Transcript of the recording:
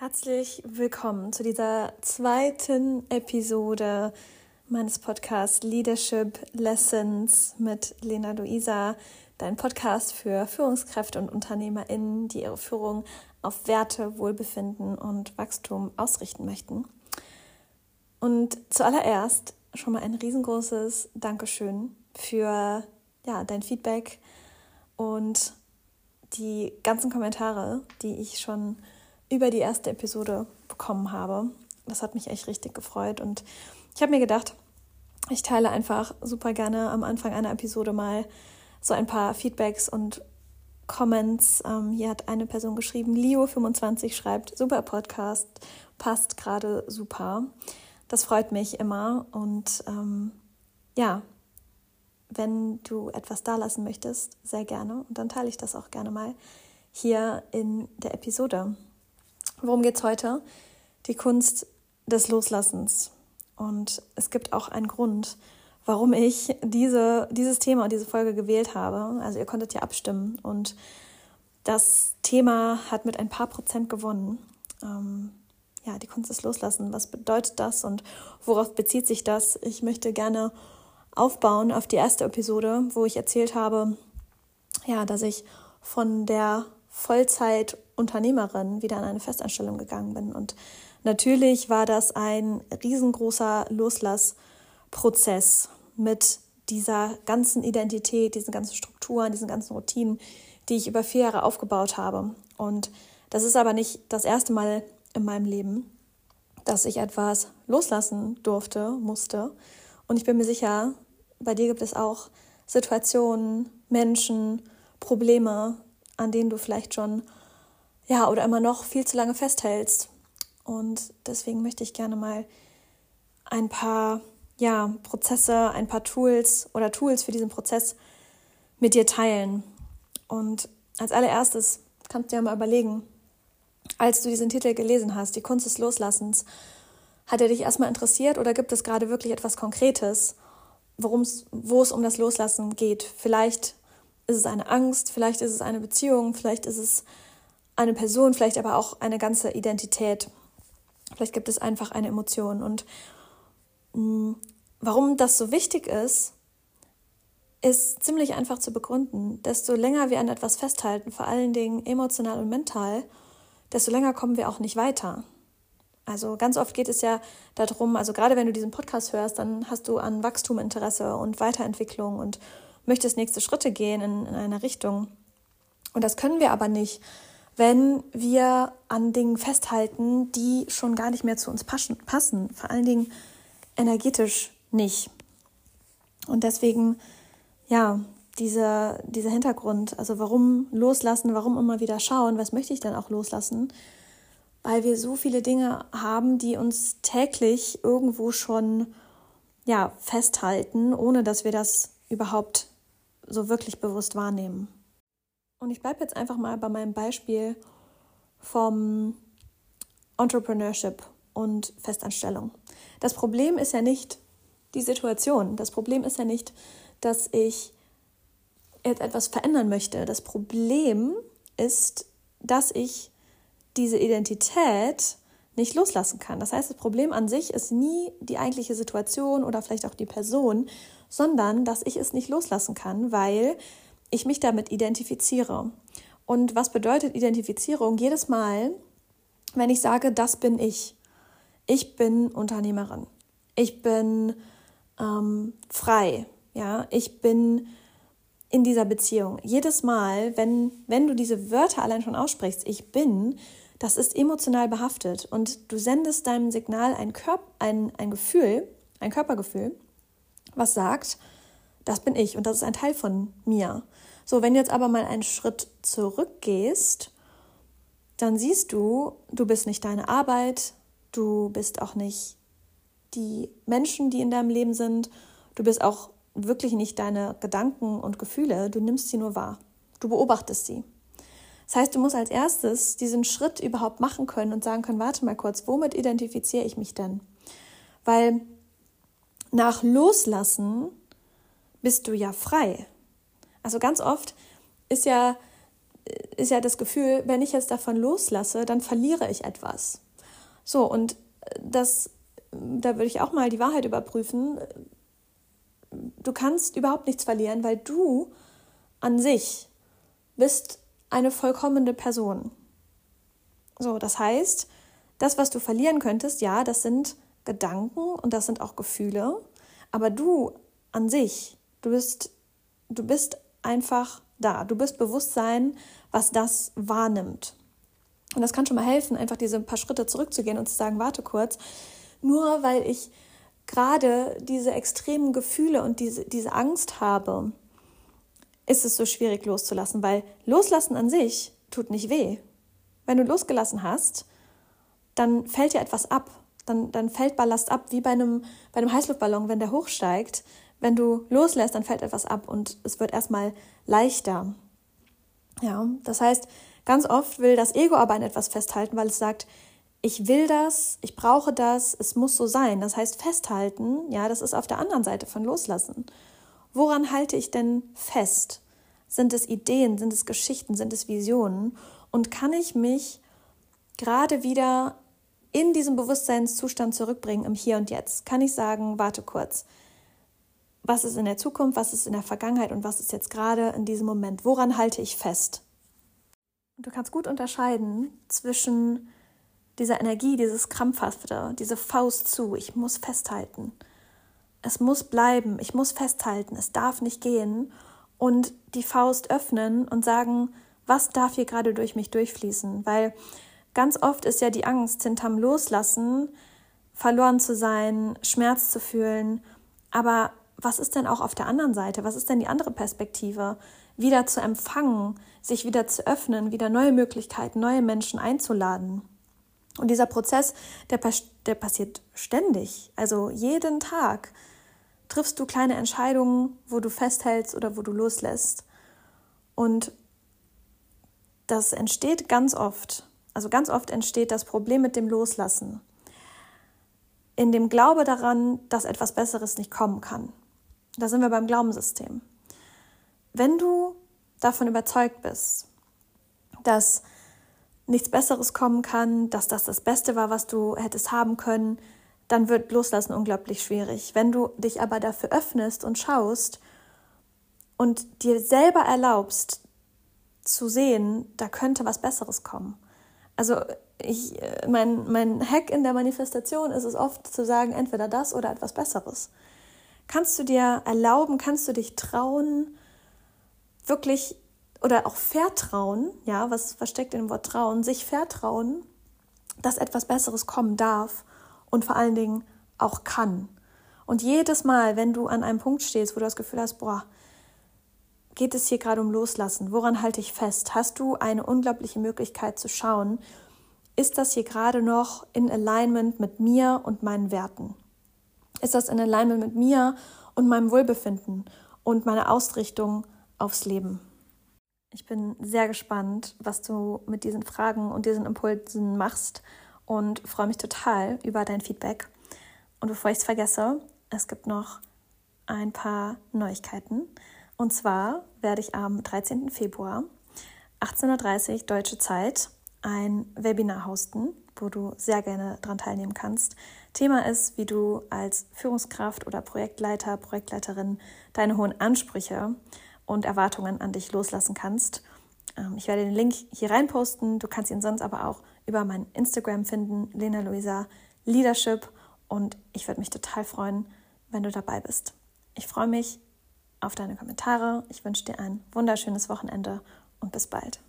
Herzlich willkommen zu dieser zweiten Episode meines Podcasts Leadership Lessons mit Lena Luisa, dein Podcast für Führungskräfte und UnternehmerInnen, die ihre Führung auf Werte, Wohlbefinden und Wachstum ausrichten möchten. Und zuallererst schon mal ein riesengroßes Dankeschön für ja, dein Feedback und die ganzen Kommentare, die ich schon über die erste Episode bekommen habe. Das hat mich echt richtig gefreut und ich habe mir gedacht, ich teile einfach super gerne am Anfang einer Episode mal so ein paar Feedbacks und Comments. Ähm, hier hat eine Person geschrieben, Leo25 schreibt, super Podcast, passt gerade super. Das freut mich immer und ähm, ja, wenn du etwas da lassen möchtest, sehr gerne und dann teile ich das auch gerne mal hier in der Episode. Worum geht es heute? Die Kunst des Loslassens. Und es gibt auch einen Grund, warum ich diese, dieses Thema und diese Folge gewählt habe. Also ihr konntet ja abstimmen und das Thema hat mit ein paar Prozent gewonnen. Ähm, ja, die Kunst des Loslassen. Was bedeutet das und worauf bezieht sich das? Ich möchte gerne aufbauen auf die erste Episode, wo ich erzählt habe, ja, dass ich von der Vollzeit-Unternehmerin wieder in eine Festanstellung gegangen bin. Und natürlich war das ein riesengroßer Loslassprozess mit dieser ganzen Identität, diesen ganzen Strukturen, diesen ganzen Routinen, die ich über vier Jahre aufgebaut habe. Und das ist aber nicht das erste Mal in meinem Leben, dass ich etwas loslassen durfte, musste. Und ich bin mir sicher, bei dir gibt es auch Situationen, Menschen, Probleme, an denen du vielleicht schon, ja, oder immer noch viel zu lange festhältst. Und deswegen möchte ich gerne mal ein paar, ja, Prozesse, ein paar Tools oder Tools für diesen Prozess mit dir teilen. Und als allererstes kannst du ja mal überlegen, als du diesen Titel gelesen hast, die Kunst des Loslassens, hat er dich erstmal interessiert oder gibt es gerade wirklich etwas Konkretes, wo es um das Loslassen geht? Vielleicht ist es eine Angst, vielleicht ist es eine Beziehung, vielleicht ist es eine Person, vielleicht aber auch eine ganze Identität. Vielleicht gibt es einfach eine Emotion. Und mh, mm, warum das so wichtig ist, ist ziemlich einfach zu begründen. Desto länger wir an etwas festhalten, vor allen Dingen emotional und mental, desto länger kommen wir auch nicht weiter. Also ganz oft geht es ja darum, also gerade wenn du diesen Podcast hörst, dann hast du an Wachstum Interesse und Weiterentwicklung und möchtest nächste Schritte gehen in, in eine Richtung. Und das können wir aber nicht, wenn wir an Dingen festhalten, die schon gar nicht mehr zu uns passen, passen. vor allen Dingen energetisch nicht. Und deswegen, ja, dieser, dieser Hintergrund, also warum loslassen, warum immer wieder schauen, was möchte ich dann auch loslassen, weil wir so viele Dinge haben, die uns täglich irgendwo schon ja, festhalten, ohne dass wir das überhaupt so wirklich bewusst wahrnehmen. Und ich bleibe jetzt einfach mal bei meinem Beispiel vom Entrepreneurship und Festanstellung. Das Problem ist ja nicht die Situation. Das Problem ist ja nicht, dass ich jetzt etwas verändern möchte. Das Problem ist, dass ich diese Identität nicht loslassen kann. Das heißt, das Problem an sich ist nie die eigentliche Situation oder vielleicht auch die Person, sondern dass ich es nicht loslassen kann, weil ich mich damit identifiziere. Und was bedeutet Identifizierung? Jedes Mal, wenn ich sage, das bin ich, ich bin Unternehmerin, ich bin ähm, frei, ja, ich bin in dieser Beziehung. Jedes Mal, wenn, wenn du diese Wörter allein schon aussprichst, ich bin, das ist emotional behaftet und du sendest deinem Signal ein, Körp ein, ein Gefühl, ein Körpergefühl, was sagt, das bin ich und das ist ein Teil von mir. So, wenn du jetzt aber mal einen Schritt zurückgehst, dann siehst du, du bist nicht deine Arbeit, du bist auch nicht die Menschen, die in deinem Leben sind, du bist auch wirklich nicht deine Gedanken und Gefühle, du nimmst sie nur wahr, du beobachtest sie. Das heißt, du musst als erstes diesen Schritt überhaupt machen können und sagen können, warte mal kurz, womit identifiziere ich mich denn? Weil nach Loslassen bist du ja frei. Also ganz oft ist ja ist ja das Gefühl, wenn ich jetzt davon loslasse, dann verliere ich etwas. So, und das, da würde ich auch mal die Wahrheit überprüfen. Du kannst überhaupt nichts verlieren, weil du an sich bist eine vollkommene Person. So, das heißt, das, was du verlieren könntest, ja, das sind Gedanken und das sind auch Gefühle, aber du an sich, du bist, du bist einfach da. Du bist Bewusstsein, was das wahrnimmt. Und das kann schon mal helfen, einfach diese paar Schritte zurückzugehen und zu sagen, warte kurz, nur weil ich gerade diese extremen Gefühle und diese, diese Angst habe, ist es so schwierig loszulassen, weil loslassen an sich tut nicht weh. Wenn du losgelassen hast, dann fällt dir etwas ab. Dann, dann fällt Ballast ab, wie bei einem, bei einem Heißluftballon, wenn der hochsteigt. Wenn du loslässt, dann fällt etwas ab und es wird erstmal leichter. Ja, das heißt, ganz oft will das Ego aber an etwas festhalten, weil es sagt, ich will das, ich brauche das, es muss so sein. Das heißt, festhalten, ja, das ist auf der anderen Seite von loslassen. Woran halte ich denn fest? Sind es Ideen, sind es Geschichten, sind es Visionen? Und kann ich mich gerade wieder in diesen Bewusstseinszustand zurückbringen im Hier und Jetzt? Kann ich sagen, warte kurz, was ist in der Zukunft, was ist in der Vergangenheit und was ist jetzt gerade in diesem Moment? Woran halte ich fest? du kannst gut unterscheiden zwischen dieser Energie, dieses Krampfhafte, diese Faust zu, ich muss festhalten. Es muss bleiben, ich muss festhalten, es darf nicht gehen und die Faust öffnen und sagen, was darf hier gerade durch mich durchfließen? Weil ganz oft ist ja die Angst hinterm Loslassen, verloren zu sein, Schmerz zu fühlen, aber was ist denn auch auf der anderen Seite? Was ist denn die andere Perspektive? Wieder zu empfangen, sich wieder zu öffnen, wieder neue Möglichkeiten, neue Menschen einzuladen. Und dieser Prozess, der, der passiert ständig. Also jeden Tag triffst du kleine Entscheidungen, wo du festhältst oder wo du loslässt. Und das entsteht ganz oft. Also ganz oft entsteht das Problem mit dem Loslassen. In dem Glaube daran, dass etwas Besseres nicht kommen kann. Da sind wir beim Glaubenssystem. Wenn du davon überzeugt bist, dass nichts Besseres kommen kann, dass das das Beste war, was du hättest haben können, dann wird Loslassen unglaublich schwierig. Wenn du dich aber dafür öffnest und schaust und dir selber erlaubst zu sehen, da könnte was Besseres kommen. Also ich, mein, mein Hack in der Manifestation ist es oft zu sagen, entweder das oder etwas Besseres. Kannst du dir erlauben, kannst du dich trauen, wirklich oder auch vertrauen, ja, was versteckt in dem Wort trauen, sich vertrauen, dass etwas Besseres kommen darf und vor allen Dingen auch kann. Und jedes Mal, wenn du an einem Punkt stehst, wo du das Gefühl hast, boah, geht es hier gerade um Loslassen? Woran halte ich fest? Hast du eine unglaubliche Möglichkeit zu schauen, ist das hier gerade noch in Alignment mit mir und meinen Werten? ist das in Alignment mit mir und meinem Wohlbefinden und meiner Ausrichtung aufs Leben. Ich bin sehr gespannt, was du mit diesen Fragen und diesen Impulsen machst und freue mich total über dein Feedback. Und bevor ich es vergesse, es gibt noch ein paar Neuigkeiten. Und zwar werde ich am 13. Februar 18.30 Uhr deutsche Zeit ein Webinar hosten, wo du sehr gerne daran teilnehmen kannst. Thema ist, wie du als Führungskraft oder Projektleiter, Projektleiterin deine hohen Ansprüche und Erwartungen an dich loslassen kannst. Ähm, ich werde den Link hier reinposten. Du kannst ihn sonst aber auch über mein Instagram finden, Lena Luisa Leadership. Und ich würde mich total freuen, wenn du dabei bist. Ich freue mich auf deine Kommentare. Ich wünsche dir ein wunderschönes Wochenende und bis bald.